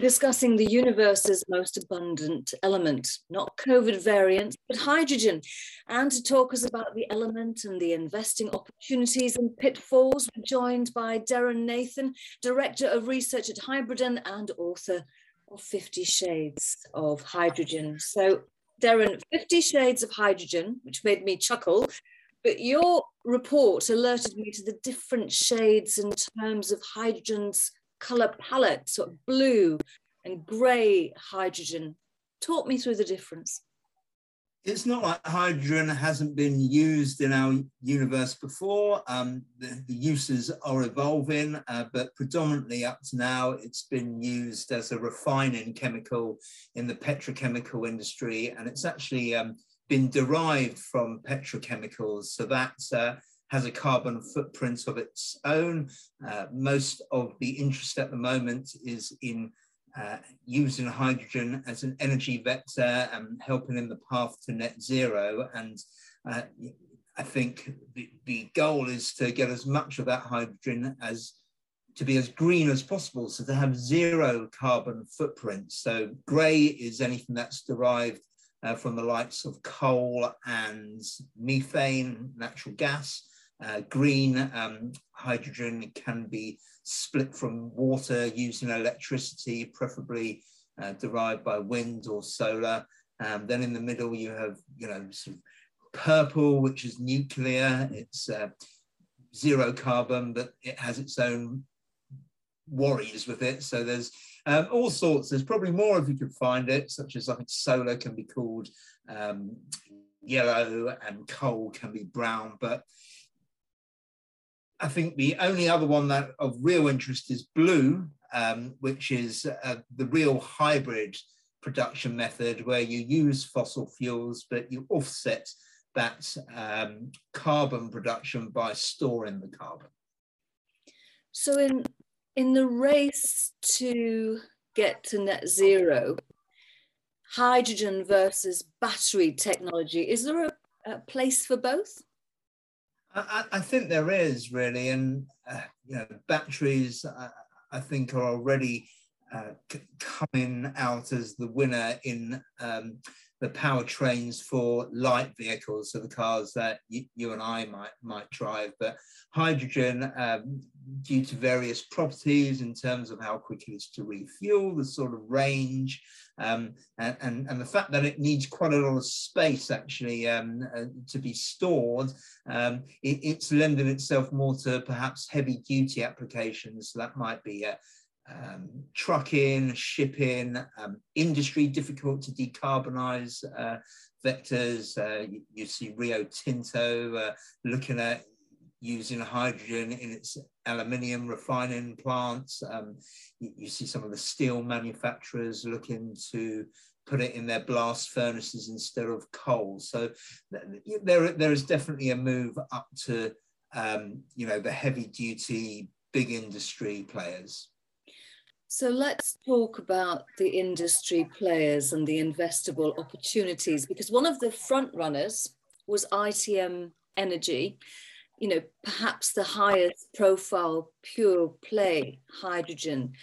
discussing the universe's most abundant element, not COVID variants, but hydrogen. And to talk us about the element and the investing opportunities and pitfalls, we're joined by Darren Nathan, Director of Research at Hybridan and author of 50 Shades of Hydrogen. So, Darren, 50 Shades of Hydrogen, which made me chuckle, but your report alerted me to the different shades in terms of hydrogen's color palette, sort of blue and gray hydrogen. Talk me through the difference. It's not like hydrogen hasn't been used in our universe before. Um, the, the, uses are evolving, uh, but predominantly up to now, it's been used as a refining chemical in the petrochemical industry, and it's actually um, been derived from petrochemicals. So that's uh, has a carbon footprint of its own. Uh, most of the interest at the moment is in uh, using hydrogen as an energy vector and helping in the path to net zero. And uh, I think the, the goal is to get as much of that hydrogen as to be as green as possible, so to have zero carbon footprint. So grey is anything that's derived uh, from the likes of coal and methane, natural gas. Uh, green um, hydrogen can be split from water using electricity, preferably uh, derived by wind or solar. Um, then in the middle, you have, you know, purple, which is nuclear. It's uh, zero carbon, but it has its own worries with it. So there's um, all sorts. There's probably more if you could find it, such as I think solar can be called um, yellow and coal can be brown. But I think the only other one that of real interest is blue, um, which is uh, the real hybrid production method where you use fossil fuels, but you offset that um, carbon production by storing the carbon. So in in the race to get to net zero, hydrogen versus battery technology, is there a, a place for both? I, I, think there is really, and uh, you know, batteries I, I think are already uh, coming out as the winner in um, the powertrains for light vehicles, so the cars that you, you and I might might drive. But hydrogen, um, due to various properties in terms of how quick it is to refuel, the sort of range, um, and, and, and, the fact that it needs quite a lot of space actually um, uh, to be stored, um, it, it's lending itself more to perhaps heavy duty applications. So that might be um, trucking, shipping, um, industry difficult to decarbonize uh, vectors. Uh, you, you, see Rio Tinto uh, looking at using hydrogen in its aluminium refining plants. Um, you, you, see some of the steel manufacturers looking to put it in their blast furnaces instead of coal. So there, there is definitely a move up to, um, you know, the heavy duty, big industry players. So let's talk about the industry players and the investable opportunities, because one of the front runners was ITM Energy, you know, perhaps the highest profile pure play hydrogen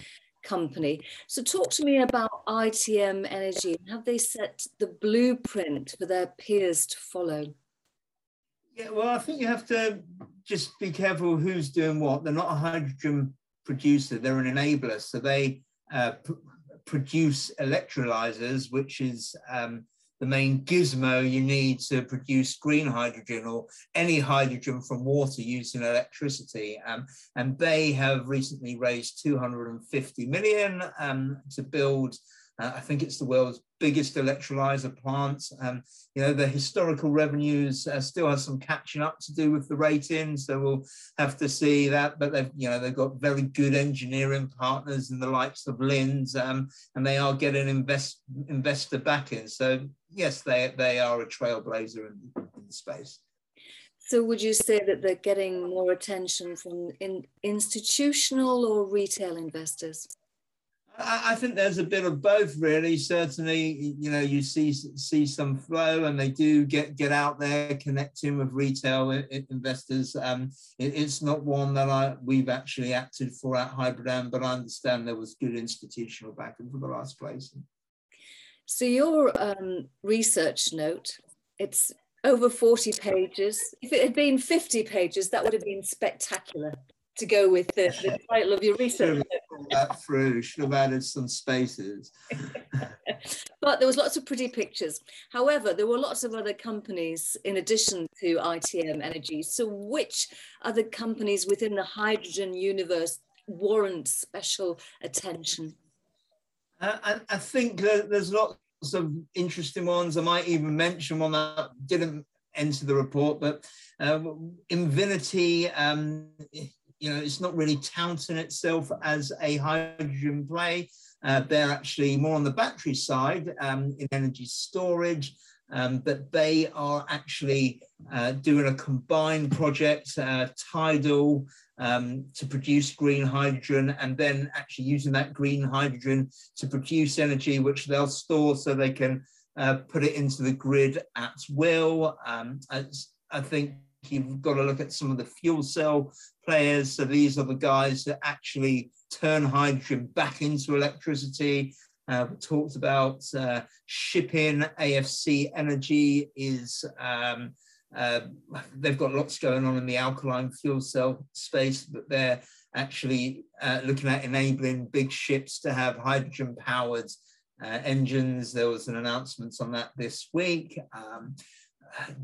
company. So talk to me about ITM Energy. Have they set the blueprint for their peers to follow? Yeah, well, I think you have to just be careful who's doing what. They're not a hydrogen producer, they're an enabler. So they uh, produce electrolyzers, which is um, the main gizmo you need to produce green hydrogen or any hydrogen from water using electricity. Um, and they have recently raised 250 million um, to build uh, I think it's the world's biggest electrolyzer plant. Um, you know, the historical revenues uh, still have some catching up to do with the ratings, so we'll have to see that. But they've, you know, they've got very good engineering partners in the likes of Linds, um, and they are getting invest, investor backing. So yes, they they are a trailblazer in, in the space. So would you say that they're getting more attention from in, institutional or retail investors? I, think there's a bit of both, really. Certainly, you know, you see see some flow, and they do get get out there connecting with retail investors. Um, it, it's not one that I we've actually acted for at Hybridan, but I understand there was good institutional backing for the last place. So your um, research note, it's over 40 pages. If it had been 50 pages, that would have been spectacular to go with the, the title of your research. that through, should have added some spaces. but there was lots of pretty pictures. However, there were lots of other companies in addition to ITM Energy. So which other companies within the hydrogen universe warrant special attention? Uh, I, I, think there's lots of interesting ones. I might even mention one that didn't enter the report, but uh, Invinity, um, you know, it's not really touting itself as a hydrogen play. Uh, they're actually more on the battery side um, in energy storage, um, but they are actually uh, doing a combined project, uh, tidal, um, to produce green hydrogen and then actually using that green hydrogen to produce energy, which they'll store so they can uh, put it into the grid at will. Um, I think you've got to look at some of the fuel cell players. So these are the guys that actually turn hydrogen back into electricity. Uh, we talked about uh, shipping. AFC Energy is um, uh, they've got lots going on in the alkaline fuel cell space, but they're actually uh, looking at enabling big ships to have hydrogen powered uh, engines. There was an announcement on that this week. Um,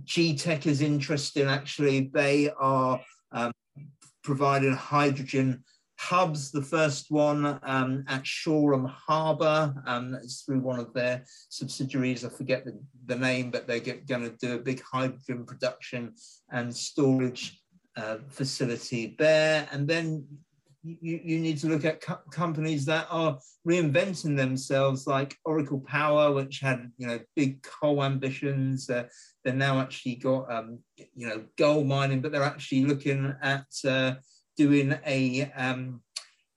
Getech is interesting, actually. They are um, providing hydrogen hubs. The first one um, at Shoreham Harbour, um, it's through one of their subsidiaries. I forget the, the name, but they're going to do a big hydrogen production and storage uh, facility there. And then you, you need to look at co companies that are reinventing themselves, like Oracle Power, which had you know big coal ambitions. Uh, they're now actually got um, you know gold mining, but they're actually looking at uh, doing a um,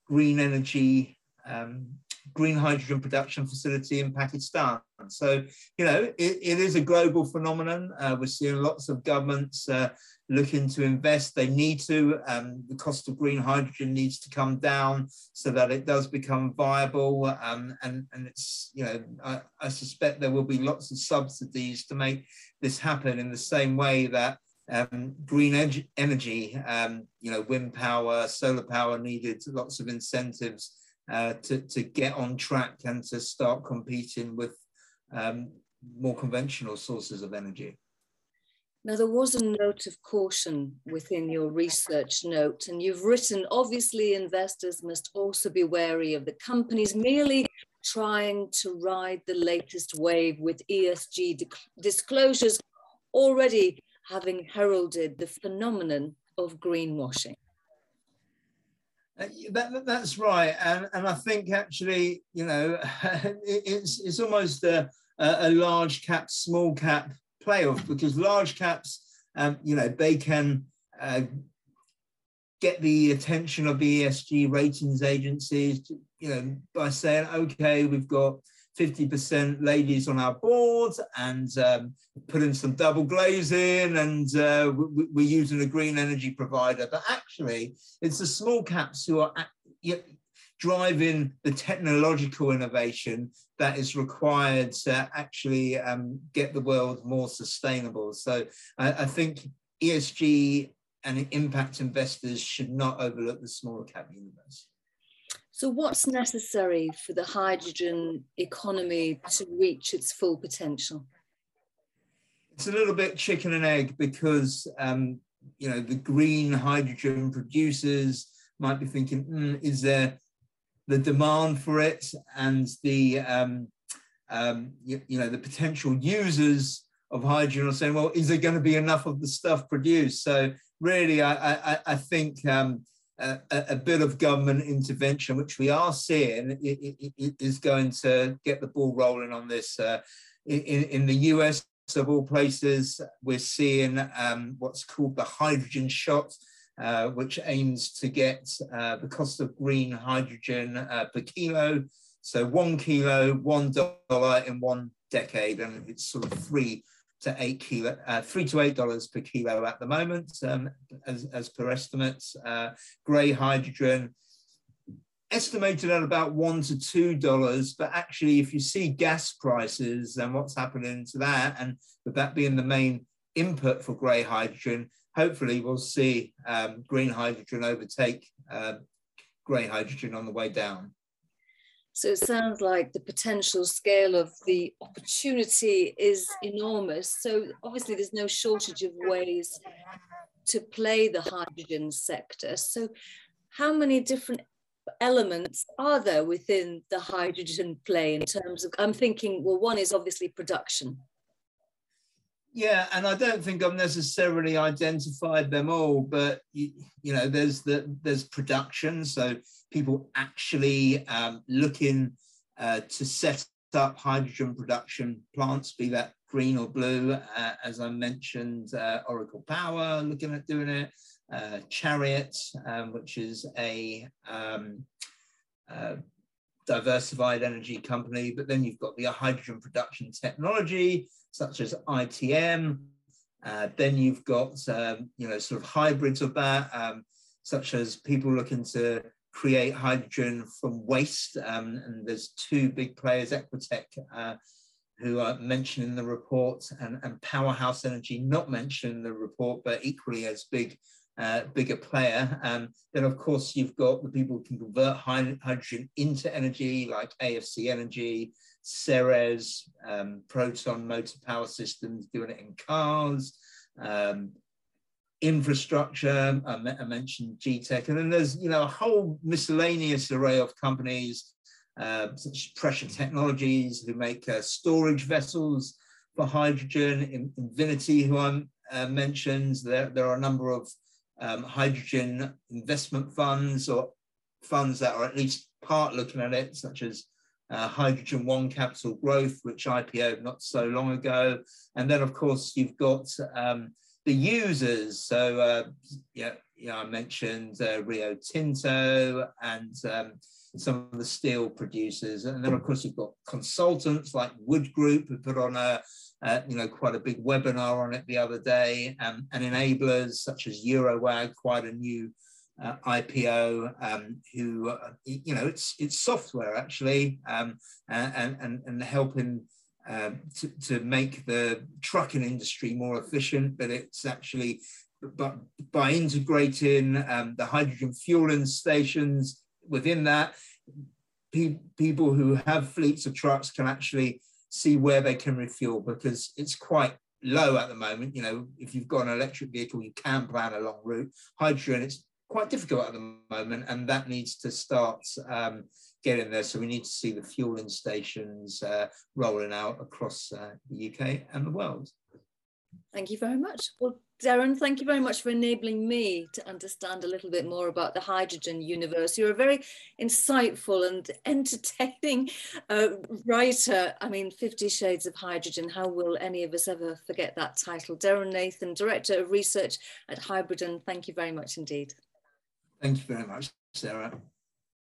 green energy, um, green hydrogen production facility in Pakistan. So, you know, it, it is a global phenomenon. Uh, we're seeing lots of governments uh, looking to invest. They need to. Um, the cost of green hydrogen needs to come down so that it does become viable. Um, and, and it's, you know, I, I suspect there will be lots of subsidies to make this happen in the same way that um, green energy, um, you know, wind power, solar power needed lots of incentives uh, to, to get on track and to start competing with um, more conventional sources of energy. Now, there was a note of caution within your research note, and you've written obviously, investors must also be wary of the companies merely trying to ride the latest wave with ESG disclosures already having heralded the phenomenon of greenwashing. Uh, that, that's right, and, and I think actually, you know, it's it's almost a, a large cap, small cap playoff because large caps, um, you know, they can uh, get the attention of the ESG ratings agencies, you know, by saying, okay, we've got 50% ladies on our board and um, putting some double glazing and uh, we, are using a green energy provider. But actually, it's the small caps who are driving the technological innovation that is required to actually um, get the world more sustainable. So I, I think ESG and impact investors should not overlook the small cap universe. So, what's necessary for the hydrogen economy to reach its full potential? It's a little bit chicken and egg because um, you know the green hydrogen producers might be thinking, mm, is there the demand for it and the um, um, you, you, know the potential users of hydrogen are saying, well, is there going to be enough of the stuff produced? So really, I, I, I think um, a, a, bit of government intervention, which we are seeing, is going to get the ball rolling on this. Uh, in, in, the US, of all places, we're seeing um, what's called the hydrogen shot, uh, which aims to get uh, the cost of green hydrogen uh, per kilo So one kilo, one dollar in one decade, and it's sort of three to eight kilo, uh, three to eight dollars per kilo at the moment, um, as, as per estimates. Uh, grey hydrogen estimated at about one to two dollars, but actually, if you see gas prices and what's happening to that, and with that being the main input for grey hydrogen, hopefully we'll see um, green hydrogen overtake uh, grey hydrogen on the way down. So it sounds like the potential scale of the opportunity is enormous. So obviously there's no shortage of ways to play the hydrogen sector. So how many different elements are there within the hydrogen play in terms of, I'm thinking, well, one is obviously production. Yeah, and I don't think I've necessarily identified them all, but you, you know, there's the there's production, so people actually um, looking uh, to set up hydrogen production plants, be that green or blue, uh, as I mentioned, uh, Oracle Power looking at doing it, uh, Chariot, um, which is a um, uh, diversified energy company, but then you've got the hydrogen production technology, such as ITM. Uh, then you've got, um, you know, sort of hybrids of that, um, such as people looking to create hydrogen from waste. Um, and there's two big players, EQTEC, uh, who are mentioned in the report, and, and Powerhouse Energy, not mentioned in the report, but equally as big uh, bigger player. Um, then, of course, you've got the people who can convert hydrogen into energy, like AFC Energy, Ceres, um, Proton Motor Power Systems doing it in cars, um, infrastructure. I, I mentioned Getech, and then there's you know a whole miscellaneous array of companies, uh, such as Pressure Technologies, who make uh, storage vessels for hydrogen. Invinity, who I uh, mentioned, there there are a number of um, hydrogen investment funds or funds that are at least part looking at it, such as uh, Hydrogen One Capital Growth, which IPO'd not so long ago. And then, of course, you've got um, the users. So, uh, yeah, yeah, I mentioned uh, Rio Tinto and um, some of the steel producers. And then, of course, you've got consultants like Wood Group, who put on a uh, you know, quite a big webinar on it the other day, um, and enablers such as Eurowag, quite a new uh, IPO, um, who, uh, you know, it's it's software actually, um, and, and, and helping um, to, to make the trucking industry more efficient, but it's actually, but by integrating um, the hydrogen fueling stations within that, pe people who have fleets of trucks can actually see where they can refuel because it's quite low at the moment. You know, if you've got an electric vehicle, you can plan a long route. Hydrogen, it's quite difficult at the moment, and that needs to start um, getting there. So we need to see the fueling stations uh, rolling out across uh, the UK and the world. Thank you very much. Well, Darren, thank you very much for enabling me to understand a little bit more about the hydrogen universe. You're a very insightful and entertaining uh, writer. I mean, Fifty Shades of Hydrogen. How will any of us ever forget that title? Darren Nathan, Director of Research at Hybridan. Thank you very much indeed. Thank you very much, Sarah.